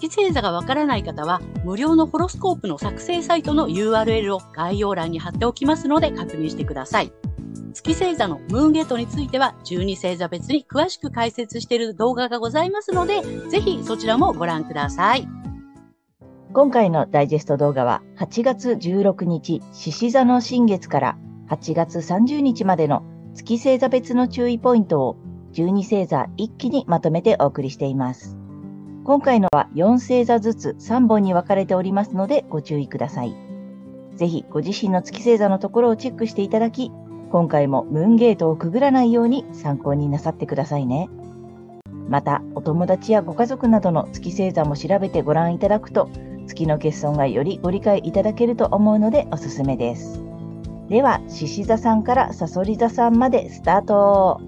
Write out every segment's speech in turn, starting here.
月星座がわからない方は、無料のホロスコープの作成サイトの URL を概要欄に貼っておきますので確認してください。月星座のムーンゲートについては12星座別に詳しく解説している動画がございますので、ぜひそちらもご覧ください。今回のダイジェスト動画は8月16日、獅子座の新月から8月30日までの月星座別の注意ポイントを12星座一気にまとめてお送りしています。今回のは4星座ずつ3本に分かれておりますのでご注意ください。ぜひご自身の月星座のところをチェックしていただき、今回もムーンゲートをくぐらないように参考になさってくださいね。また、お友達やご家族などの月星座も調べてご覧いただくと、月の欠損がよりご理解いただけると思うのでおすすめです。では、獅子座さんからさそり座さんまでスタート。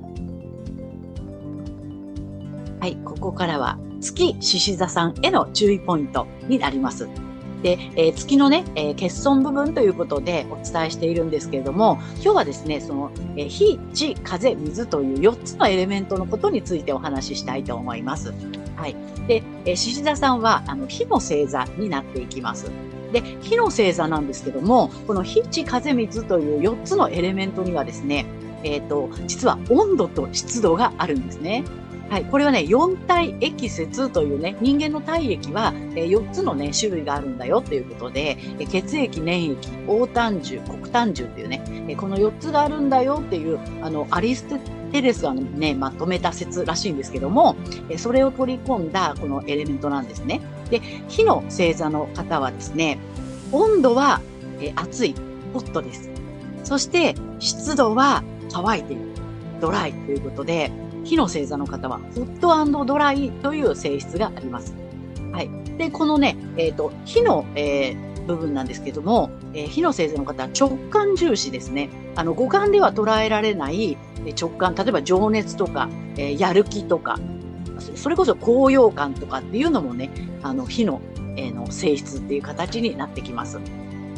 はい、ここからは月獅子座さんへの注意ポイントになります。で、えー、月のね、えー、欠損部分ということでお伝えしているんですけれども、今日はですね、その、えー、火、地、風、水という4つのエレメントのことについてお話ししたいと思います。はい。で、えー、獅子座さんは、あの、火の星座になっていきます。で、火の星座なんですけども、この火、地、風、水という4つのエレメントにはですね、えっ、ー、と、実は温度と湿度があるんですね。はい、これはね、四体液節というね、人間の体液は、え、4つのね、種類があるんだよっていうことで、え、血液、粘液、黄胆汁、黒胆汁っていうね、え、この4つがあるんだよっていう、あの、アリステレスがね、まとめた説らしいんですけども、え、それを取り込んだこのエレメントなんですね。で、火の星座の方はですね、温度は、え、熱い、ホットです。そして、湿度は乾いている、ドライということで、火の星座の方は、ホットドライという性質があります。はい。で、このね、えっ、ー、と、火の、えー、部分なんですけども、えー、火の星座の方は直感重視ですね。あの、五感では捉えられない直感、例えば情熱とか、え、やる気とか、それこそ高揚感とかっていうのもね、あの、火の、え、の性質っていう形になってきます。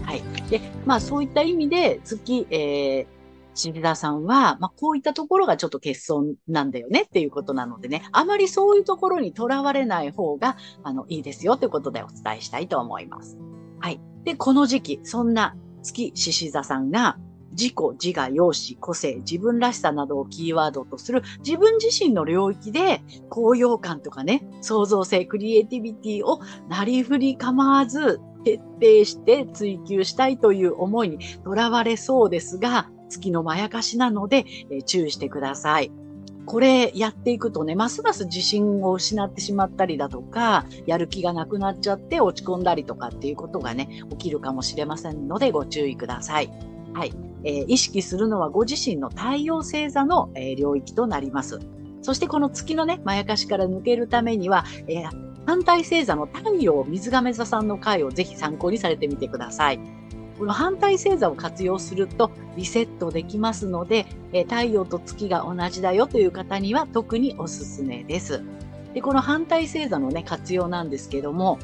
はい。で、まあそういった意味で、月、えー、シ田さんは、まあ、こういったところがちょっと欠損なんだよねっていうことなのでね、あまりそういうところにとらわれない方が、あの、いいですよということでお伝えしたいと思います。はい。で、この時期、そんな月獅子座さんが、自己、自我、容姿、個性、自分らしさなどをキーワードとする自分自身の領域で高揚感とかね、創造性、クリエイティビティをなりふり構わず徹底して追求したいという思いにとらわれそうですが、月のまやかしなので、え、注意してください。これやっていくとね、ますます自信を失ってしまったりだとか、やる気がなくなっちゃって落ち込んだりとかっていうことがね、起きるかもしれませんのでご注意ください。はい。えー、意識するのはご自身の太陽星座の、えー、領域となります。そしてこの月のね、まやかしから抜けるためには、えー、反対星座の太陽水亀座さんの回をぜひ参考にされてみてください。この反対星座を活用するとリセットできますので、え太陽と月が同じだよという方には特におすすめです。で、この反対星座のね、活用なんですけども、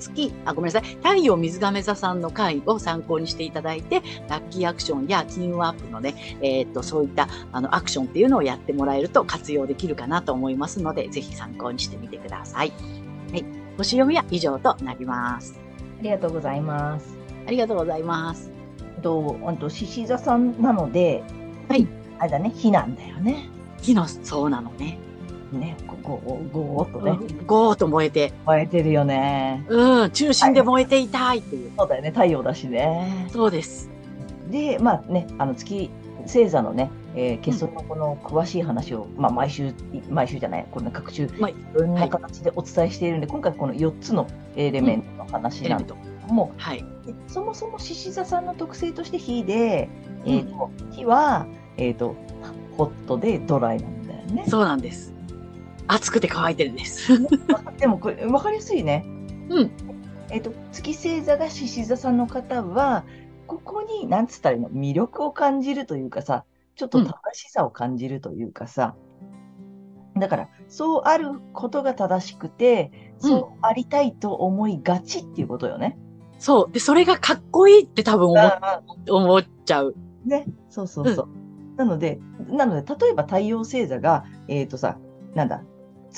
月、あ、ごめんなさい。太陽水亀座さんの回を参考にしていただいて、ラッキーアクションや金運アップのね、えっ、と、そういったあのアクションっていうのをやってもらえると活用できるかなと思いますので、ぜひ参考にしてみてください。はい。星読みは以上となります。ありがとうございます。ありがとうございます。と、あと、獅子座さんなので、はい。あれだね、火なんだよね。火の、そうなのね。ね、ゴー、ゴーとね。ゴーと燃えて。燃えてるよね。うん、中心で燃えていたいっていう。そうだよね、太陽だしね。そうです。で、まあね、あの月星座のね、えー、欠損のこの詳しい話を、うん、まあ、毎週、毎週じゃない、この各週、いろんな形でお伝えしているんで、はい、今回この4つのエレメントの話なんですけども、はい、そもそも獅子座さんの特性として火で、えーと、うん、火は、えーと、ホットでドライなんだよね。そうなんです。熱くて乾いてるんです。でもこれ分かりやすいね。うん。えっ、と、月星座が獅子座さんの方は、ここに、なんつったらいいの、魅力を感じるというかさ、ちょっと正しさを感じるというかさ、だから、そうあることが正しくて、そうありたいと思いがちっていうことよね。そう。で、それがかっこいいって多分思っ思っちゃう。ね、そうそうそう。なので、なので、例えば太陽星座が、えっ、とさ、なんだ、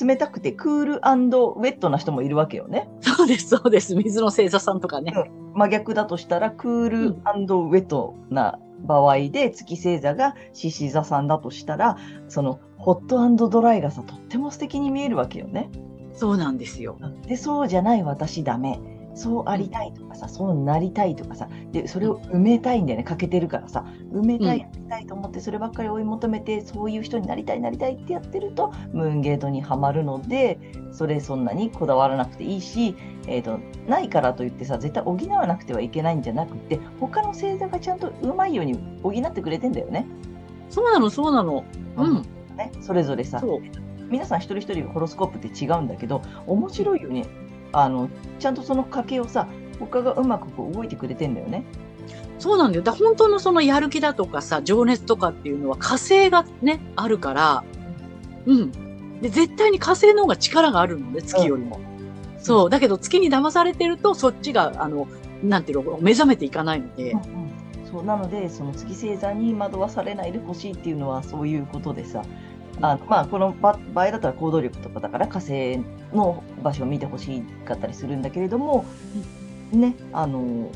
冷たくてクールウェットな人もいるわけよね。そうです、そうです。水の星座さんとかね。真逆だとしたら、クールウェットな場合で、月星座が獅子座さんだとしたら、その、ホットドライがさ、とっても素敵に見えるわけよね。そうなんですよ。で、そうじゃない私ダメ。そうありたいとかさ、そうなりたいとかさ、で、それを埋めたいんだよね、欠けてるからさ、埋めたい、たいと思って、そればっかり追い求めて、そういう人になりたい、なりたいってやってると、ムーンゲートにはまるので、それそんなにこだわらなくていいし、えっ、ー、と、ないからといってさ、絶対補わなくてはいけないんじゃなくて、他の星座がちゃんとうまいように補ってくれてんだよね。そうなの、そうなの。うん。ね、それぞれさ、皆さん一人一人ホロスコープって違うんだけど、面白いよね。あのちゃんとその家計をさ他がうまくこう動いてくれてんだよね。そうなんだよ。だ本当のそのやる気だとかさ、情熱とかっていうのは火星がね、あるから、うん。で、絶対に火星の方が力があるのね、月よりも。うん、そう。だけど月に騙されてると、そっちが、あの、なんていうの、目覚めていかないので。うんうん、そうなので、その月星座に惑わされないでほしいっていうのはそういうことでさ、あまあ、この場合だったら行動力とかだから火星の場所を見てほしかったりするんだけれども、ね、あの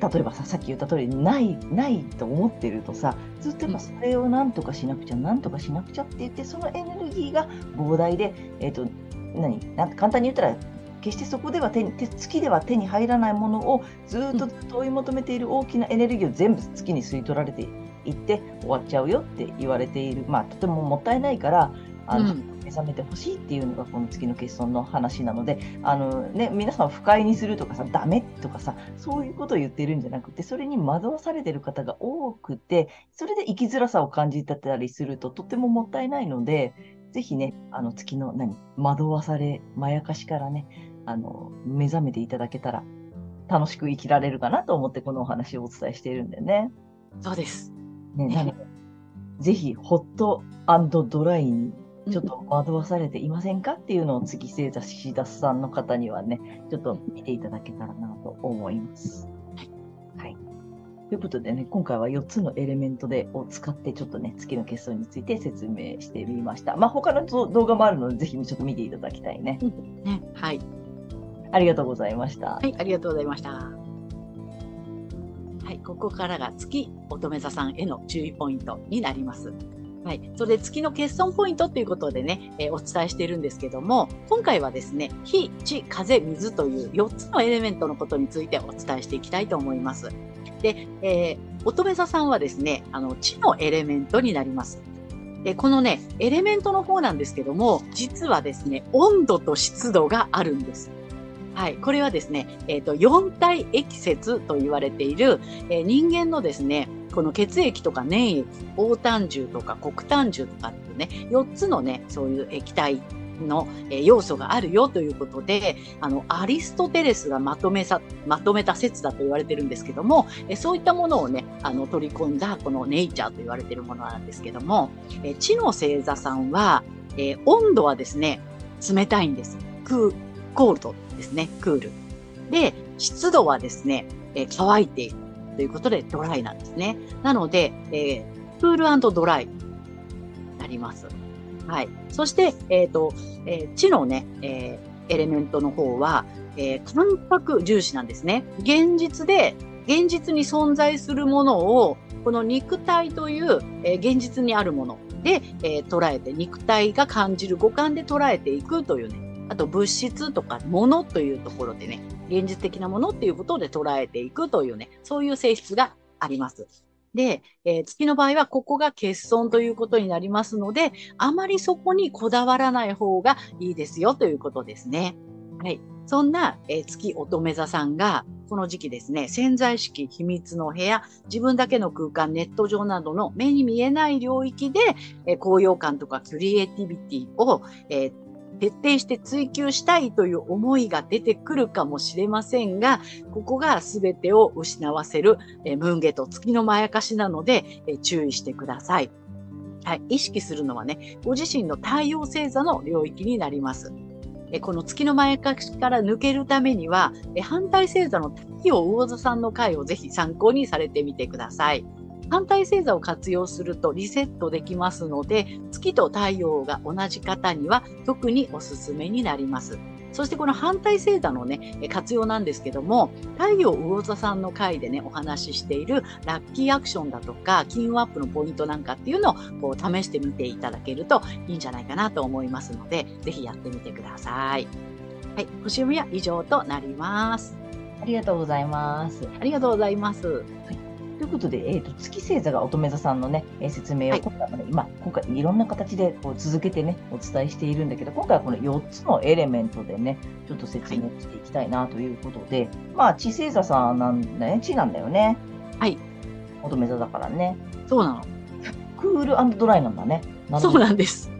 例えばささっき言った通りないないと思ってるとさずっとやっぱそれをなんとかしなくちゃなんとかしなくちゃって言ってそのエネルギーが膨大で、えーと、何？なん簡単に言ったら決してそこでは手月では手に入らないものをずっと問い求めている大きなエネルギーを全部月に吸い取られて行って終わっちゃうよって言われている、まあ、とてももったいないからあの、うん、目覚めてほしいっていうのがこの月の欠損の話なのであの、ね、皆さん不快にするとかさダメとかさそういうことを言ってるんじゃなくてそれに惑わされてる方が多くてそれで生きづらさを感じてたりするととてももったいないのでぜひねあの月の何惑わされまやかしからねあの目覚めていただけたら楽しく生きられるかなと思ってこのお話をお伝えしているんでね。そうです。ね、なので、ぜひ、ホットドライにちょっと惑わされていませんかっていうのを次、星座シダスさんの方にはね、ちょっと見ていただけたらなと思います。はい。ということでね、今回は4つのエレメントでを使って、ちょっとね、月の結晶について説明してみました。まあ、他の動画もあるので、ぜひちょっと見ていただきたいね。ねはい。ありがとうございました。はい、ありがとうございました。はい、ここからが月乙女座さんへの注意ポイントになります。はい。それで月の欠損ポイントということでね、えー、お伝えしているんですけども、今回はですね、火、地、風、水という4つのエレメントのことについてお伝えしていきたいと思います。で、えー、乙女座さんはですね、あの、地のエレメントになります。で、このね、エレメントの方なんですけども、実はですね、温度と湿度があるんです。はい、これはですね、え、ー、と、四体液説と言われている、えー、人間のですね、この血液とか粘液、黄胆汁とか黒胆汁とかっていうね、4つのね、そういう液体の、え、要素があるよということで、あの、アリストテレスがまとめさ、まとめた説だと言われてるんですけども、え、そういったものをね、あの、取り込んだこのネイチャーと言われてるものなんですけども、えー、地の星座さんは、え、温度はですね、冷たいんです。クコールドですね、クール。で、湿度はですね、えー、乾いているということでドライなんですね。なので、えー、クールドライになります。はい。そして、えっ、ー、と、えー、地のね、えー、エレメントの方は、えー、感覚重視なんですね。現実で、現実に存在するものを、この肉体という、えー、現実にあるもので、えー、捉えて、肉体が感じる五感で捉えていくというね、あと物質とか物というところでね、現実的なものっていうことで捉えていくというね、そういう性質があります。で、えー、月の場合はここが欠損ということになりますので、あまりそこにこだわらない方がいいですよということですね。はい。そんな、えー、月乙女座さんが、この時期ですね、潜在意識、秘密の部屋、自分だけの空間、ネット上などの目に見えない領域で、えー、高揚感とかクリエイティビティを、えー徹底して追求したいという思いが出てくるかもしれませんが、ここが全てを失わせる、えムンゲと月のまやかしなので、え注意してください。はい、意識するのはね、ご自身の太陽星座の領域になります。この月の前かしから抜けるためには、反対星座の太陽魚座さんの回をぜひ参考にされてみてください。反対星座を活用するとリセットできますので、月と太陽が同じ方には特におすすめになります。そしてこの反対星座のね、活用なんですけども、太陽魚座さんの回でね、お話ししているラッキーアクションだとか、金運アップのポイントなんかっていうのをこう試してみていただけるといいんじゃないかなと思いますので、ぜひやってみてください。はい、星読みは以上となります。ありがとうございます。ありがとうございます。はいということで、えーと、月星座が乙女座さんのね、えー、説明を今回もね、はい、今今回いろんな形でこう続けてね、お伝えしているんだけど、今回はこの4つのエレメントでね、ちょっと説明していきたいなということで、はい、まあ、地星座さんなんだね、地なんだよね。はい。乙女座だからね。そうなの。クールドライなんだね。そうなんです。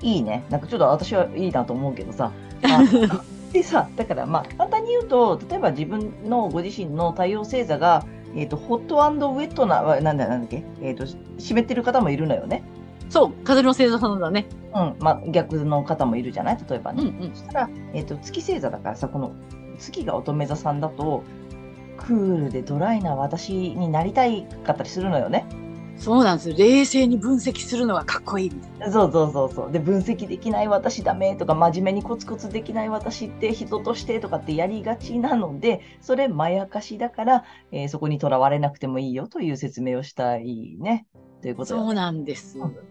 いいね。なんかちょっと私はいいなと思うけどさ。でさ、だからまあ、簡単に言うと、例えば自分のご自身の太陽星座が、えっ、ー、と、ホットウェットな、なんだ、なんだっけ、えっ、ー、と、湿ってる方もいるのよね。そう、風の星座さんだね。うん、まあ、逆の方もいるじゃない？例えばね。うんうん、そしたら、えっ、ー、と、月星座だからさ、この月が乙女座さんだと、クールでドライな私になりたいかったりするのよね。そうなんですよ。冷静に分析するのがかっこいいみたいな。そうそうそうそう。で、分析できない私ダメとか、真面目にコツコツできない私って人としてとかってやりがちなので、それまやかしだから、えー、そこにとらわれなくてもいいよという説明をしたいね。ということ、ね、そうなんです。うん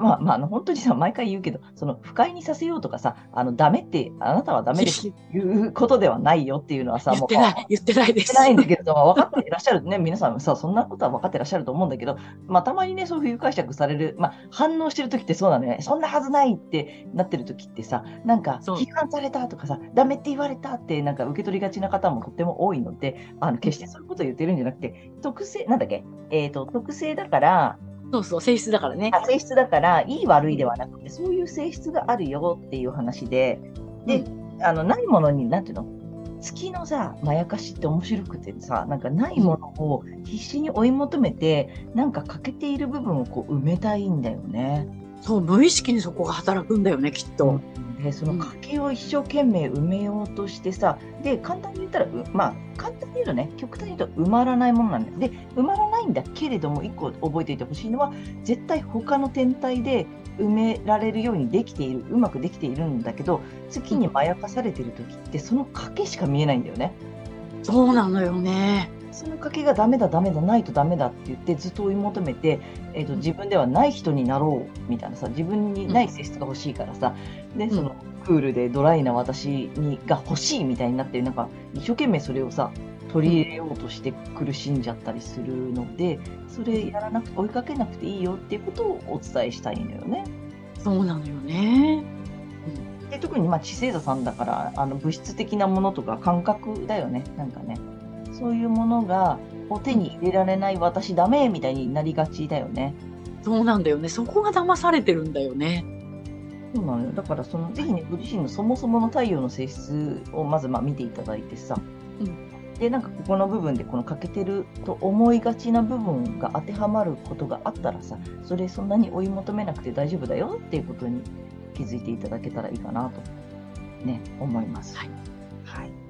まあ、まあ、あの、本当にさ、毎回言うけど、その、不快にさせようとかさ、あの、ダメって、あなたはダメですっていうことではないよっていうのはさ、もう。言ってない、言ってないです。言ってないんだけれども、分かっていらっしゃるね、皆さんさ、そんなことは分かってらっしゃると思うんだけど、まあ、たまにね、そういう解釈される、まあ、反応してる時ってそうだね、そんなはずないってなってる時ってさ、なんか、批判されたとかさ、ダメって言われたって、なんか受け取りがちな方もとっても多いので、あの、決してそういうことを言ってるんじゃなくて、特性、なんだっけ、えっ、ー、と、特性だから、そうそう、性質だからね。性質だから、いい悪いではなくて、そういう性質があるよっていう話で、で、うん、あの、ないものに、なんていうの？月のさ、まやかしって面白くてさ、なんかないものを必死に追い求めて、なんか欠けている部分をこう埋めたいんだよね。そう、無意識にそこが働くんだよね、きっと。で、その家計を一生懸命埋めようとしてさ、で、簡単に言ったら、まあ、簡単に言うとね、極端に言うと埋まらないものなんだよ。で、埋まらないんだけれども、一個覚えておいてほしいのは、絶対他の天体で埋められるようにできている、うまくできているんだけど、月にまやかされてる時って、その賭けしか見えないんだよね。そうなのよね。その賭けがダメだダメだないとダメだって言ってずっと追い求めて、えーと、自分ではない人になろうみたいなさ自分にない性質が欲しいからさ、でそのクールでドライな私にが欲しいみたいになってなんか一生懸命それをさ取り入れようとして苦しんじゃったりするのでそれやらなくて追いかけなくていいよっていうことをお伝えしたいのよね。そうなのよね。で特にまあ知性座さんだからあの物質的なものとか感覚だよねなんかね。そういうものがを手に入れられない私ダメみたいになりがちだよね。そうなんだよね。そこが騙されてるんだよね。そうなのよ。だからそのぜひねご自身のそもそもの太陽の性質をまずまあ見ていただいてさ。うん、でなんかここの部分でこの欠けてると思いがちな部分が当てはまることがあったらさそれそんなに追い求めなくて大丈夫だよっていうことに気づいていただけたらいいかなとね思います。はい、はい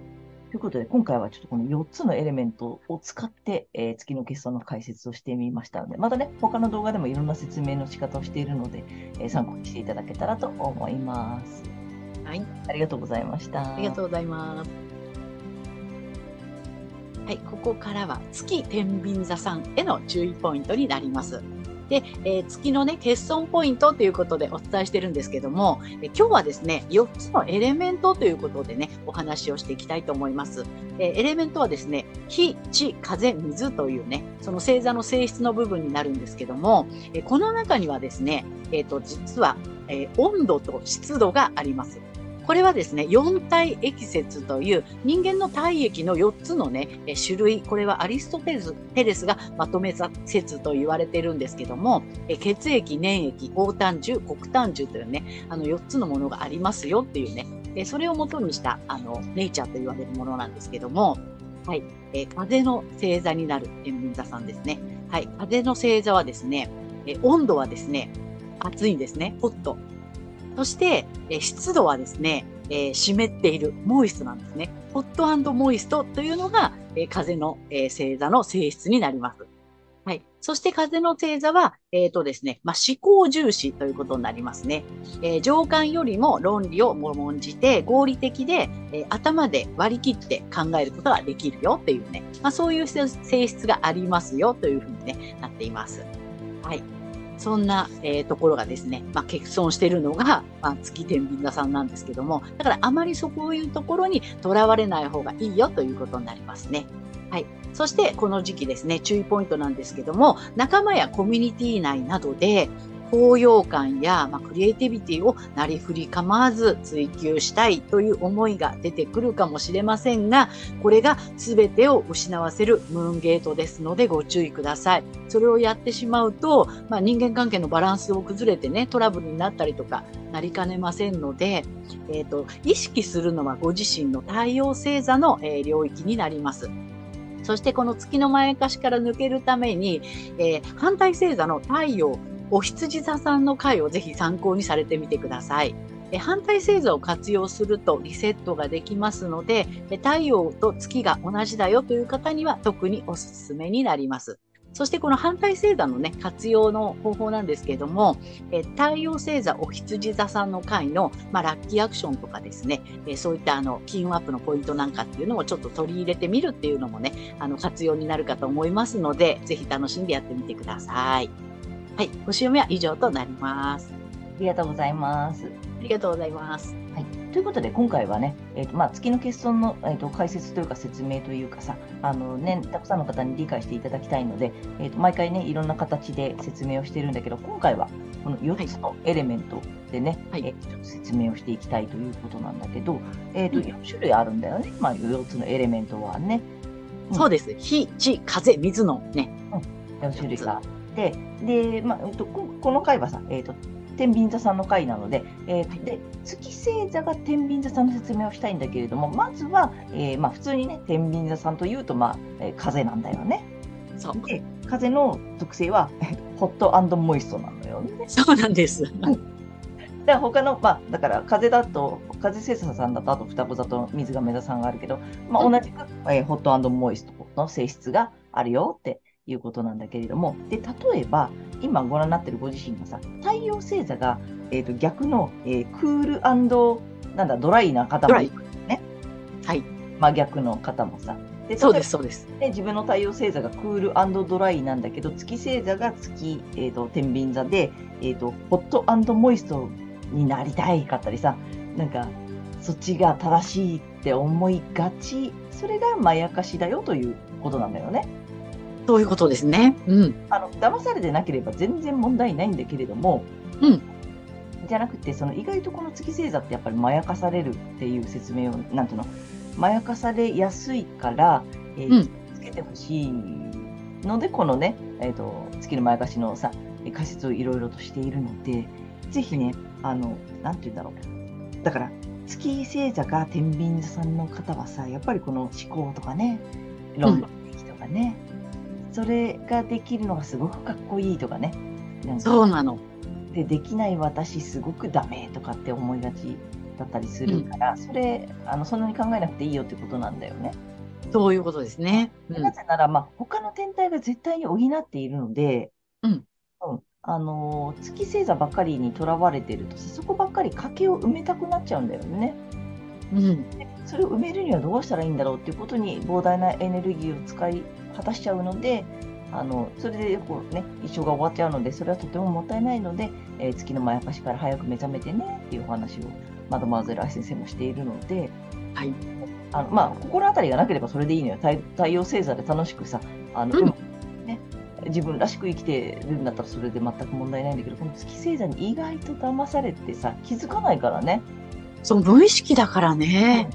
ということで、今回はちょっとこの4つのエレメントを使って、えー、月の決算の解説をしてみましたので、またね、他の動画でもいろんな説明の仕方をしているので、えー、参考にしていただけたらと思います。はい。ありがとうございました。ありがとうございます。はい、ここからは月天秤座さんへの注意ポイントになります。で、えー、月のね、欠損ポイントということでお伝えしてるんですけども、え今日はですね、4つのエレメントということでね、お話をしていきたいと思います。えエレメントはですね、火、地、風、水というね、その星座の性質の部分になるんですけども、えこの中にはですね、えっ、と、実は、え温度と湿度があります。これはですね、四体液説という人間の体液の4つのね、種類、これはアリストテレスがまとめた説と言われてるんですけども、血液、粘液、黄炭樹、黒炭樹というね、あの4つのものがありますよっていうね、それを元にしたあのネイチャーと言われるものなんですけども、はい、え風の星座になる天秤座さんですね。はい、風の星座はですね、え温度はですね、暑いんですね、ホット。そして、え湿度はですね、え、湿っている、モイストなんですね。ホットモイストというのが、え、風の、え、星座の性質になります。はい。そして風の星座は、えっ、ー、とですね、まあ、思考重視ということになりますね。えー、情感よりも論理を重んじて、合理的で、えー、頭で割り切って考えることができるよっていうね、まあ、そういう性質がありますよというふうに、ね、なっています。はい。そんな、えー、ところがですね、まあ、欠損してるのが、まあ、月天秤座さんなんですけども、だからあまりそういうところにとらわれない方がいいよということになりますね。はい。そして、この時期ですね、注意ポイントなんですけども、仲間やコミュニティ内などで、高揚感や、まあ、クリエイティビティをなりふり構わず追求したいという思いが出てくるかもしれませんが、これが全てを失わせるムーンゲートですのでご注意ください。それをやってしまうと、まあ、人間関係のバランスを崩れてね、トラブルになったりとかなりかねませんので、えっ、ー、と、意識するのはご自身の太陽星座の、えー、領域になります。そしてこの月の前かしから抜けるために、えー、反対星座の太陽、お羊座さんの回をぜひ参考にされてみてください。反対星座を活用するとリセットができますので、太陽と月が同じだよという方には特におすすめになります。そしてこの反対星座のね、活用の方法なんですけども、え太陽星座お羊座さんの回の、まあ、ラッキーアクションとかですね、えそういったあの、金運アップのポイントなんかっていうのをちょっと取り入れてみるっていうのもね、あの、活用になるかと思いますので、ぜひ楽しんでやってみてください。はい、星読みは以上となります。ありがとうございます。ありがとうございます。はい、ということで、今回はね、えーとまあ、月の欠損の、えーと、解説というか説明というかさ、あのね、たくさんの方に理解していただきたいので、えーと、毎回ね、いろんな形で説明をしているんだけど、今回はこの4つのエレメントでね、はい、えー、説明をしていきたいということなんだけど、えーと、4種類あるんだよね、まあ、4つのエレメントはね。うん、そうです。火、地、風、水のね。うん、4種類がて、で、まあ、この回はさ、えっ、ー、と、天秤座さんの回なので、えー、で月星座が天秤座さんの説明をしたいんだけれども、まずは、えー、まあ、普通にね、天秤座さんというと、まあ、えー、風なんだよね。そう。で、風の特性は、ホットモイストなのよね。そうなんです。で他の、まあ、だから風だと、風星座さんだと、あと双子座と水亀座さんがあるけど、まあ、同じく、えー、ホットモイストの性質があるよっていうことなんだけれども、で、例えば、今ご覧になってるご自身がさ、太陽星座が、えーと、逆の、えー、クールなんだ、ドライな方もいるね。はい。真逆の方もさ。でそうです、そうです。で自分の太陽星座がクールドライなんだけど、月星座が月、えーと、天秤座で、えーと、ホットモイストになりたいかったりさ、なんか、そっちが正しいって思いがち、それがまやかしだよということなんだよね。そういうことですね。うん。あの、騙されてなければ全然問題ないんだけれども、うん。じゃなくて、その意外とこの月星座ってやっぱりまやかされるっていう説明を、なんていうの、まやかされやすいから、えー、つけてほしいので、このね、えっ、ー、と、月のまやかしのさ、解説をいろいろとしているので、ぜひね、あの、なんて言うんだろう。だから、月星座が天秤座さんの方はさ、やっぱりこの思考とかね、論理とかね、うんそれができるのがすごくかっこいいとかね。かそうなの。で、できない私すごくダメとかって思いがちだったりするから、うん、それ、あの、そんなに考えなくていいよってことなんだよね。そういうことですね。うん、なぜなら、まあ、他の天体が絶対に補っているので、うん。うん。あのー、月星座ばっかりにとらわれてるとそこばっかり賭けを埋めたくなっちゃうんだよね。うん。それを埋めるにはどうしたらいいんだろうっていうことに膨大なエネルギーを使い果たしちゃうので、あのそれでこう、ね、一生が終わっちゃうので、それはとてももったいないので、えー、月のまやかしから早く目覚めてねっていうお話をマドマーゼル愛先生もしているので、はい、あのまあ、心当たりがなければそれでいいのよ。太太陽星座で楽しくさ、あの、うん、ね、自分らしく生きてるんだったらそれで全く問題ないんだけど、この月星座に意外と騙されてさ、気づかないからね。そう、無意識だからね。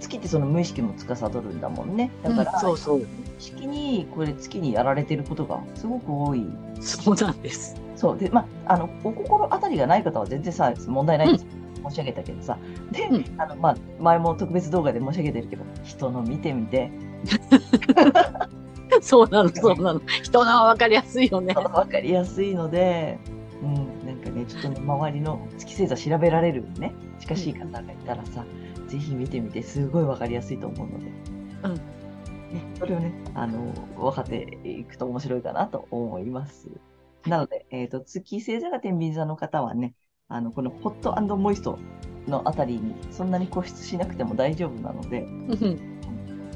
月ってその無意識も司るんだもんね。だから、うんそうそう。無意識にこれ月にやられてることがすごく多い。そうなんです。そう。で、まあ、あの、お心当たりがない方は全然さ、問題ないです。申し上げたけどさ。で、うんあの、まあ、前も特別動画で申し上げてるけど、人の見てみて、そうなの、そうなの。人のは分かりやすいよね。わかりやすいので、うん、なんかね、ちょっとね、周りの月星座調べられるね、近しい方がいたらさ、ぜひ見てみて、すごいわかりやすいと思うので、うん。ね、それをね、あの、分かっていくと面白いかなと思います。なので、えっ、と、月星座が天秤座の方はね、あの、このホットモイストのあたりにそんなに固執しなくても大丈夫なので、うん。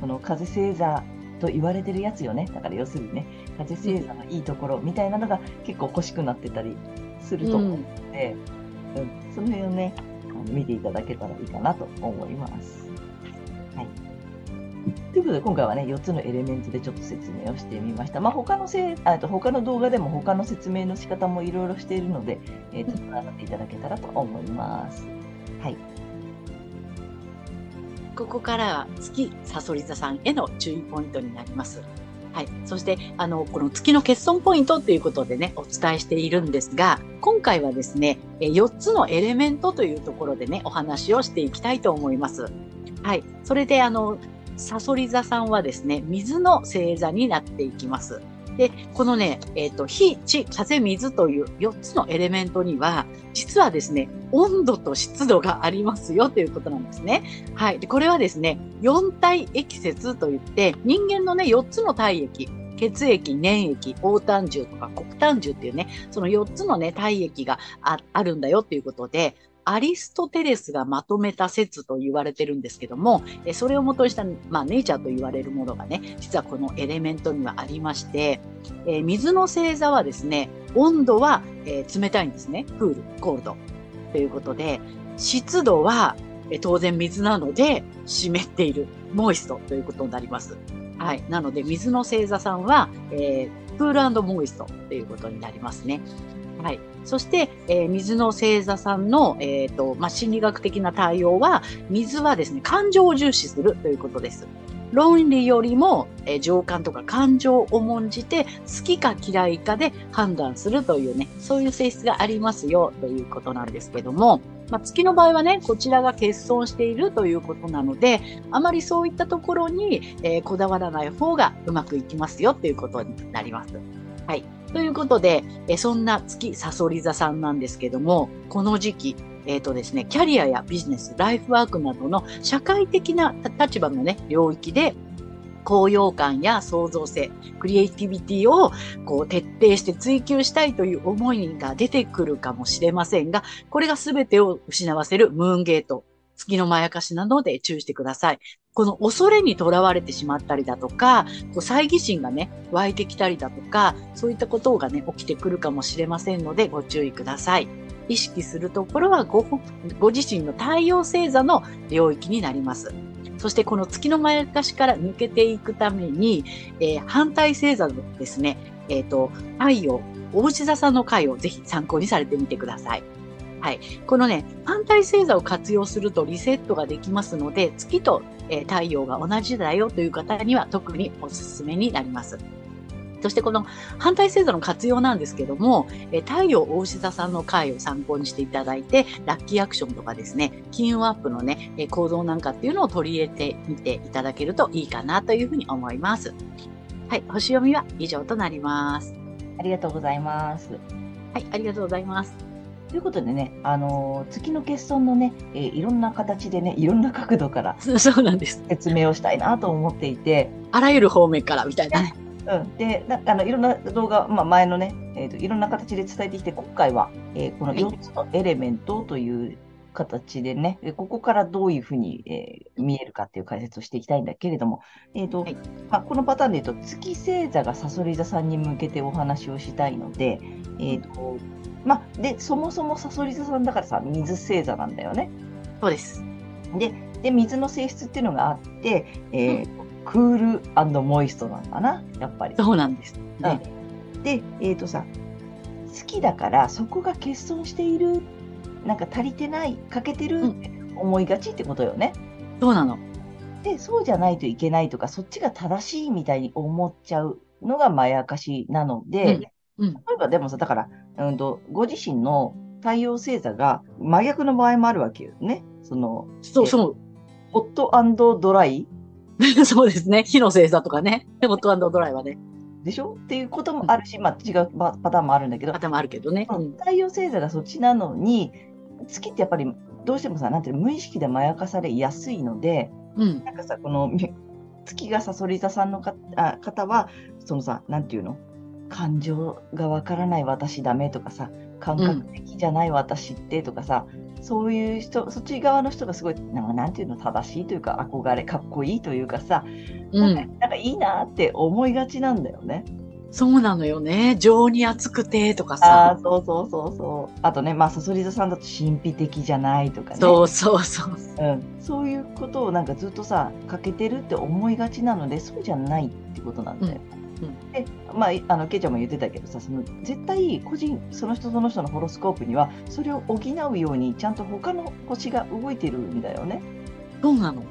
この風星座と言われてるやつよね。だから要するにね、風星座のいいところみたいなのが結構欲しくなってたりすると思うので、うん。その辺をね、あの見ていただけたらいいかなと思います。はい。ということで、今回はね、4つのエレメントでちょっと説明をしてみました。まあ、他のせいあと他の動画でも他の説明の仕方もいろいろしているので、えー、ちょっとなっていただけたらと思います。はい。ここからは月さそり座さんへの注意ポイントになります。はい。そして、あの、この月の欠損ポイントということでね、お伝えしているんですが、今回はですね、4つのエレメントというところでね、お話をしていきたいと思います。はい。それで、あの、サソリ座さんはですね、水の星座になっていきます。で、このね、えっ、と、火、地、風、水という4つのエレメントには、実はですね、温度と湿度がありますよということなんですね。はい。で、これはですね、四体液説といって、人間のね、4つの体液、血液、粘液、黄胆汁とか黒胆汁っていうね、その4つのね、体液がああるんだよっていうことで、アリストテレスがまとめた説と言われてるんですけども、えそれを元にした、まあ、ネイチャーと言われるものがね、実はこのエレメントにはありまして、え水の星座はですね、温度は、え冷たいんですね。クール、コールド。ということで、湿度は、え当然水なので湿っている、モイストということになります。はい。なので、水の星座さんは、えークールモイストということになりますね。はい。そして、えー水の星座さんの、えっ、と、まあ、心理学的な対応は、水はですね、感情を重視するということです。論理よりも、えー情感とか感情を重んじて、好きか嫌いかで判断するというね、そういう性質がありますよということなんですけども、まあ、月の場合はね、こちらが欠損しているということなので、あまりそういったところに、えーこだわらない方がうまくいきますよということになります。はい。ということで、えそんな月サソリ座さんなんですけども、この時期、えっ、とですね、キャリアやビジネス、ライフワークなどの社会的な立場のね、領域で、高揚感や創造性、クリエイティビティをこう徹底して追求したいという思いが出てくるかもしれませんが、これが全てを失わせるムーンゲート、月のまやかしなので注意してください。この恐れにとらわれてしまったりだとか、こう猜疑心がね、湧いてきたりだとか、そういったことがね、起きてくるかもしれませんのでご注意ください。意識するところはごご自身の太陽星座の領域になります。そしてこの月のまやかしから抜けていくために、えー反対星座のですね、えっ、と、太陽、大牛座さんの回をぜひ参考にされてみてください。はい。このね、反対星座を活用するとリセットができますので、月と、えー太陽が同じだよという方には特におすすめになります。そしてこの反対星座の活用なんですけども、えー太陽大牛座さんの回を参考にしていただいて、ラッキーアクションとかですね、金運アップのね、えー行動なんかっていうのを取り入れてみていただけるといいかなというふうに思います。はい、星読みは以上となります。ありがとうございます。はい、ありがとうございます。ということでね、あのー月の欠損のね、えーいろんな形でね、いろんな角度からそ そうなんです。説明をしたいなと思っていて、あらゆる方面からみたいなね。うん、でなあのいろんな動画、まあ、前のね、えーと、いろんな形で伝えてきて、今回は、えーこのはい4つのエレメントという形でね、えーここからどういうふうに、えー見えるかっていう解説をしていきたいんだけれども、えーとはいまあ、このパターンで言うと、月星座がさそり座さんに向けてお話をしたいので、えーとまあ、でそもそもさそり座さんだからさ、水星座なんだよね。そうです。で、で水の性質っていうのがあって、えークールモイストなんだな、やっぱり。そうなんです。ねで、えっ、とさ、好きだからそこが欠損している、なんか足りてない、欠けてるうんって思いがちってことよね。そうなの。で、そうじゃないといけないとか、そっちが正しいみたいに思っちゃうのがまやかしなので、うんうん例えばでもさ、だから、うんと、ご自身の太陽星座が真逆の場合もあるわけよね。その、そうそホットドライう。そうですね。火の星座とかね。ホットドライはね。でしょ？っていうこともあるし、まあ違うパパターンもあるんだけど、頭あるけどね。うん。太陽星座がそっちなのに、月ってやっぱりどうしてもさ、なんていうの、無意識でまやかされやすいので、うん。なんかさ、このみ月がさそり座さんのかあ方は、そのさ、なんていうの？感情がわからない私ダメとかさ、感覚的じゃない私ってとかさ、そういう人、そっち側の人がすごい、なんかなんていうの、正しいというか、憧れ、かっこいいというかさ、うん。なんかなんかいいなって思いがちなんだよね。そうなのよね。情に熱くてとかあさあ、。そうそうそうそう。あとね、まあ、さそり座さんだと神秘的じゃないとかね。そうそうそう。うん、そういうことをなんかずっとさ欠けてるって思いがちなのでそうじゃないってことなんだよ。うんうんでまあいあのケイちゃんも言ってたけどさその絶対個人その人その人のホロスコープにはそれを補うようにちゃんと他の星が動いてるんだよね。そうなの。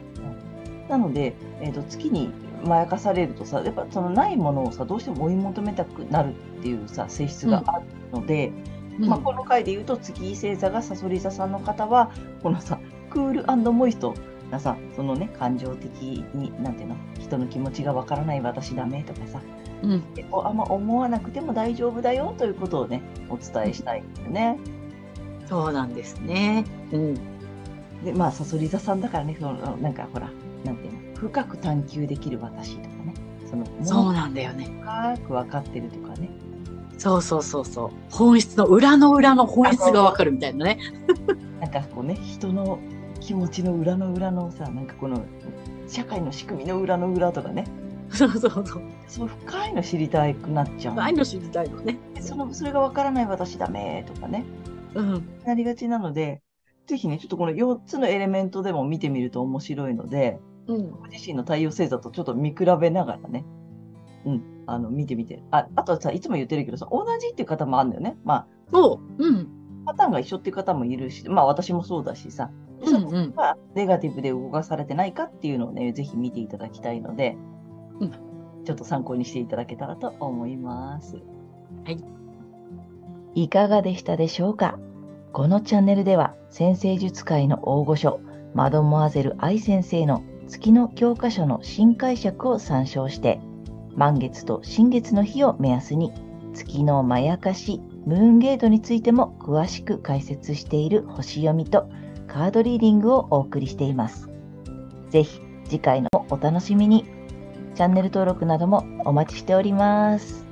なので、えー、と月にまやかされるとさやっぱそのないものをさどうしても追い求めたくなるっていうさ性質があるので、うんまあ、この回で言うと月星座がさそり座さんの方はこのさクールモイストなさそのね感情的になんていうの？人の気持ちがわからない私ダメとかさうん。おあんま思わなくても大丈夫だよということをねお伝えしたいんだよね。そうなんですね。うん。でまあさそり座さんだからねそのなんかほらなんていうの？深く探求できる私とかねそのそうなんだよね。深く分かってるとかねそうそうそうそう。本質の裏の裏の本質がわかるみたいなね。なんかこうね人の気持ちの裏の裏のさなんかこの社会の仕組みの裏の裏とかねそうそうそう。そう深いの知りたくなっちゃうああいうの知りたいのね。でそのそれがわからない私ダメとかねうん。なりがちなのでぜひねちょっとこの4つのエレメントでも見てみると面白いのでうん。ご自身の太陽星座とちょっと見比べながらねうんあの見てみてああとはさいつも言ってるけどさ同じっていう方もあるんだよねまあそう。うん。パターンが一緒っていう方もいるしまあ私もそうだしさでうんうん。がネガティブで動かされてないかっていうのをね、ぜひ見ていただきたいので、うんちょっと参考にしていただけたらと思います。はい。いかがでしたでしょうか？このチャンネルでは、先生術界の大御所、マドモアゼル愛先生の月の教科書の新解釈を参照して、満月と新月の日を目安に、月のまやかし、ムーンゲートについても詳しく解説している星読みとカードリーディングをお送りしています。ぜひ次回のお楽しみに。チャンネル登録などもお待ちしております。